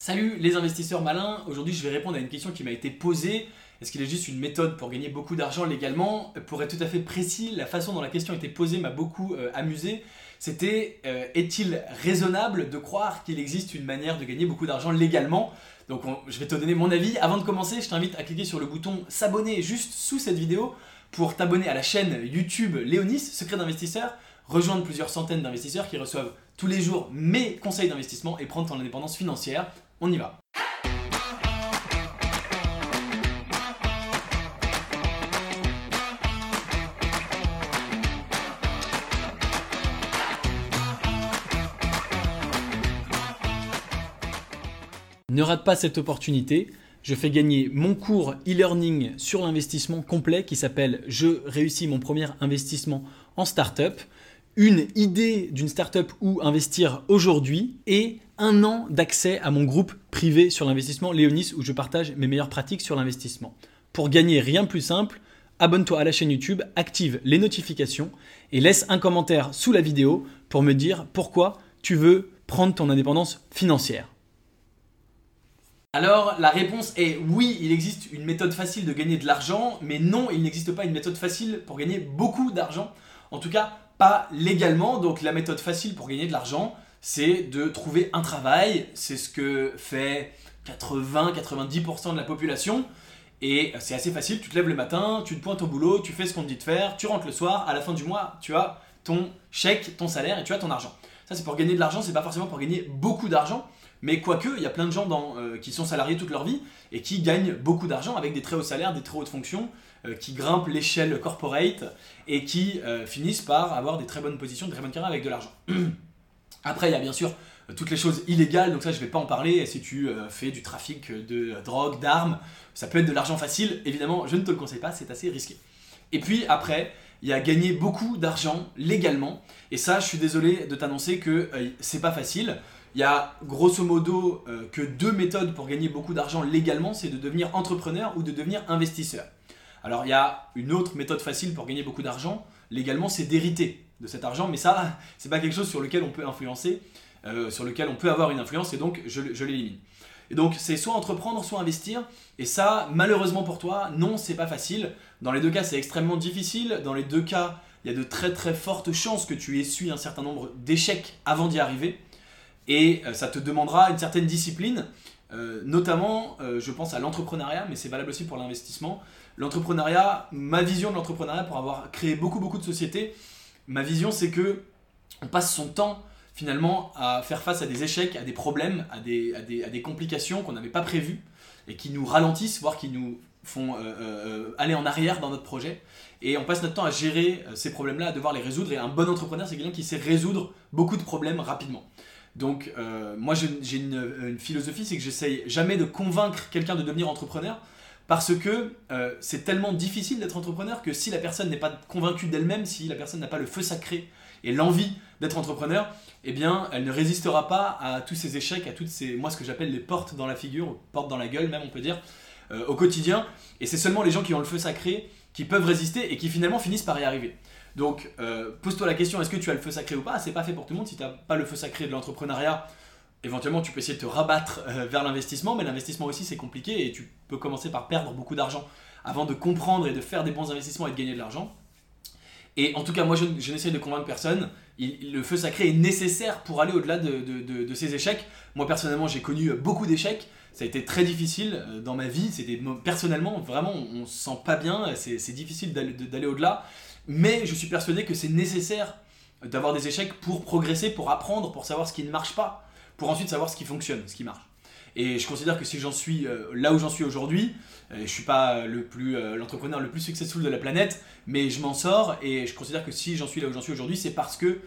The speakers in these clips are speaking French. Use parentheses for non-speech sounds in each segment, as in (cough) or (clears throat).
Salut les investisseurs malins, aujourd'hui je vais répondre à une question qui m'a été posée. Est-ce qu'il est juste une méthode pour gagner beaucoup d'argent légalement? Pour être tout à fait précis, la façon dont la question été posée m'a beaucoup euh, amusé. C'était euh, est-il raisonnable de croire qu'il existe une manière de gagner beaucoup d'argent légalement? Donc je vais te donner mon avis. Avant de commencer, je t'invite à cliquer sur le bouton s'abonner juste sous cette vidéo pour t'abonner à la chaîne YouTube Léonis, secret d'investisseur, rejoindre plusieurs centaines d'investisseurs qui reçoivent tous les jours mes conseils d'investissement et prendre ton indépendance financière. On y va. Ne rate pas cette opportunité. Je fais gagner mon cours e-learning sur l'investissement complet qui s'appelle Je réussis mon premier investissement en startup une idée d'une startup où investir aujourd'hui et un an d'accès à mon groupe privé sur l'investissement Léonis où je partage mes meilleures pratiques sur l'investissement. Pour gagner rien de plus simple, abonne-toi à la chaîne YouTube, active les notifications et laisse un commentaire sous la vidéo pour me dire pourquoi tu veux prendre ton indépendance financière. Alors la réponse est oui, il existe une méthode facile de gagner de l'argent, mais non, il n'existe pas une méthode facile pour gagner beaucoup d'argent. En tout cas, pas légalement. Donc la méthode facile pour gagner de l'argent, c'est de trouver un travail. C'est ce que fait 80-90% de la population. Et c'est assez facile, tu te lèves le matin, tu te pointes au boulot, tu fais ce qu'on te dit de faire, tu rentres le soir, à la fin du mois, tu as ton chèque, ton salaire et tu as ton argent. Ça c'est pour gagner de l'argent, c'est pas forcément pour gagner beaucoup d'argent, mais quoique, il y a plein de gens euh, qui sont salariés toute leur vie et qui gagnent beaucoup d'argent avec des très hauts salaires, des très hautes fonctions, euh, qui grimpent l'échelle corporate et qui euh, finissent par avoir des très bonnes positions, des très bonnes carrières avec de l'argent. (clears throat) Après, il y a bien sûr toutes les choses illégales, donc ça je vais pas en parler. Si tu fais du trafic de drogue, d'armes, ça peut être de l'argent facile. Évidemment, je ne te le conseille pas, c'est assez risqué. Et puis après, il y a gagner beaucoup d'argent légalement. Et ça, je suis désolé de t'annoncer que c'est pas facile. Il y a grosso modo que deux méthodes pour gagner beaucoup d'argent légalement, c'est de devenir entrepreneur ou de devenir investisseur. Alors il y a une autre méthode facile pour gagner beaucoup d'argent, légalement, c'est d'hériter de cet argent, mais ça, c'est pas quelque chose sur lequel on peut influencer, euh, sur lequel on peut avoir une influence, et donc je, l'élimine. Et donc c'est soit entreprendre, soit investir, et ça, malheureusement pour toi, non, c'est pas facile. Dans les deux cas, c'est extrêmement difficile. Dans les deux cas, il y a de très très fortes chances que tu essuies un certain nombre d'échecs avant d'y arriver, et euh, ça te demandera une certaine discipline. Euh, notamment, je pense à l'entrepreneuriat, mais c'est valable aussi pour l'investissement. L'entrepreneuriat, ma vision de l'entrepreneuriat pour avoir créé beaucoup beaucoup de sociétés, ma vision c'est que on passe son temps finalement à faire face à des échecs, à des problèmes, à des, complications qu'on n'avait pas prévues et qui nous ralentissent, voire qui nous font euh, euh, aller en arrière dans notre projet. Et on passe notre temps à gérer euh, ces problèmes-là, à devoir les résoudre. Et un bon entrepreneur, c'est quelqu'un qui sait résoudre beaucoup de problèmes rapidement. Donc moi j'ai une, une, philosophie, c'est que j'essaye jamais de convaincre quelqu'un de devenir entrepreneur, parce que euh, c'est tellement difficile d'être entrepreneur que si la personne n'est pas convaincue d'elle-même, si la personne n'a pas le feu sacré et l'envie d'être entrepreneur, eh bien, elle ne résistera pas à tous ces échecs, à toutes ces, moi, ce que j'appelle les portes dans la figure, portes dans la gueule, même, on peut dire, euh, au quotidien. Et c'est seulement les gens qui ont le feu sacré qui peuvent résister et qui finalement finissent par y arriver. Donc, euh, pose-toi la question est-ce que tu as le feu sacré ou pas? C'est pas fait pour tout le monde. Si tu n'as pas le feu sacré de l'entrepreneuriat, éventuellement tu peux essayer de te rabattre euh, vers l'investissement, mais l'investissement aussi c'est compliqué et tu peux commencer par perdre beaucoup d'argent avant de comprendre et de faire des bons investissements et de gagner de l'argent. Et en tout cas, moi je, n'essaie de convaincre personne. le feu sacré est nécessaire pour aller au-delà de, ces échecs. Moi personnellement, j'ai connu beaucoup d'échecs. Ça a été très difficile euh, dans ma vie. C'était personnellement, vraiment, on, ne se sent pas bien. C'est difficile d'aller au-delà. Mais je suis persuadé que c'est nécessaire d'avoir des échecs pour progresser, pour apprendre, pour savoir ce qui ne marche pas pour ensuite savoir ce qui fonctionne, ce qui marche. Et je considère que si j'en suis euh, là où j'en suis aujourd'hui, je euh, je suis pas le plus euh, l'entrepreneur le plus successful de la planète, mais je m'en sors et je considère que si j'en suis là où j'en suis aujourd'hui, c'est parce que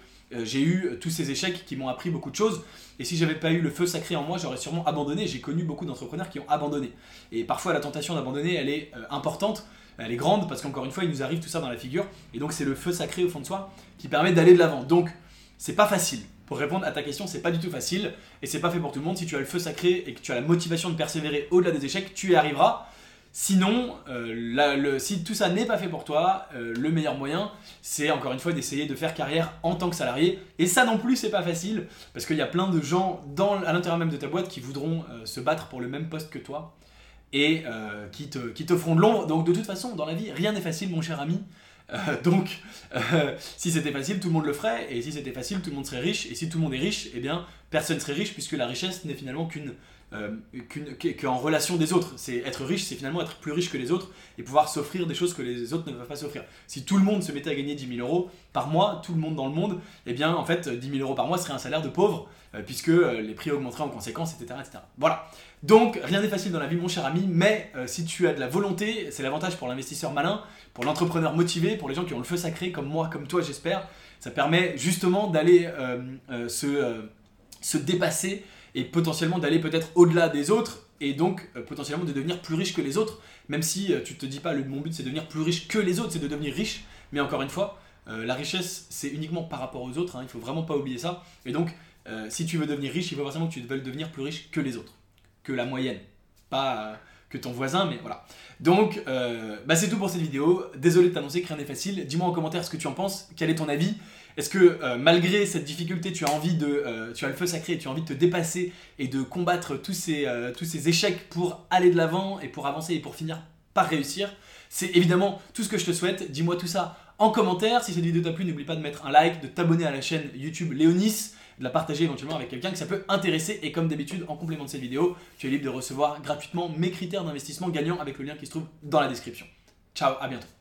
j'ai eu tous ces échecs qui m'ont appris beaucoup de choses. Et si j'avais pas eu le feu sacré en moi, j'aurais sûrement abandonné. J'ai connu beaucoup d'entrepreneurs qui ont abandonné. Et parfois, la tentation d'abandonner, elle est importante, elle est grande parce qu'encore une fois, il nous arrive tout ça dans la figure. Et donc, c'est le feu sacré au fond de soi qui permet d'aller de l'avant. Donc, c'est pas facile. Pour répondre à ta question, c'est pas du tout facile et c'est pas fait pour tout le monde. Si tu as le feu sacré et que tu as la motivation de persévérer au-delà des échecs, tu y arriveras. Sinon, le, si tout ça n'est pas fait pour toi, le meilleur moyen, c'est encore une fois d'essayer de faire carrière en tant que salarié. Et ça non plus, c'est pas facile, parce qu'il y a plein de gens à l'intérieur même de ta boîte qui voudront se battre pour le même poste que toi et te, qui te feront de l'ombre. Donc de toute façon, dans la vie, rien n'est facile, mon cher ami. Euh, donc, euh, si c'était facile, tout le monde le ferait, et si c'était facile, tout le monde serait riche, et si tout le monde est riche, eh bien, personne serait riche, puisque la richesse n'est finalement qu'une euh, qu'en relation des autres. C'est être riche, c'est finalement être plus riche que les autres et pouvoir s'offrir des choses que les autres ne peuvent pas s'offrir. Si tout le monde se mettait à gagner 10 000 euros par mois, tout le monde dans le monde, eh bien en fait 10 000 euros par mois serait un salaire de pauvre puisque les prix augmenteraient en conséquence, etc., etc. Voilà. Donc rien n'est facile dans la vie, mon cher ami, mais si tu as de la volonté, c'est l'avantage pour l'investisseur malin, pour l'entrepreneur motivé, pour les gens qui ont le feu sacré comme moi, comme toi, j'espère. Ça permet justement d'aller euh, euh, se, euh, se, dépasser et potentiellement d'aller peut-être au-delà des autres et donc potentiellement de devenir plus riche que les autres. Même si tu te dis pas, le, mon but c'est de devenir plus riche que les autres, c'est de devenir riche. Mais encore une fois, la richesse c'est uniquement par rapport aux autres. Hein, il faut vraiment pas oublier ça. Et donc, si tu veux devenir riche, il faut forcément que tu veuilles devenir plus riche que les autres, que la moyenne. Pas que ton voisin, mais voilà. Donc, euh, bah c'est tout pour cette vidéo. Désolé de t'annoncer que rien n'est facile. Dis-moi en commentaire ce que tu en penses. Quel est ton avis? Est-ce que euh, malgré cette difficulté, tu as envie de, euh, tu as le feu sacré, tu as envie de te dépasser et de combattre tous ces, tous ces échecs pour aller de l'avant et pour avancer et pour finir par réussir C'est évidemment tout ce que je te souhaite. Dis-moi tout ça en commentaire. Si cette vidéo t'a plu, n'oublie pas de mettre un like, de t'abonner à la chaîne YouTube Léonis de la partager éventuellement avec quelqu'un que ça peut intéresser. Et comme d'habitude, en complément de cette vidéo, tu es libre de recevoir gratuitement mes critères d'investissement gagnants avec le lien qui se trouve dans la description. Ciao, à bientôt.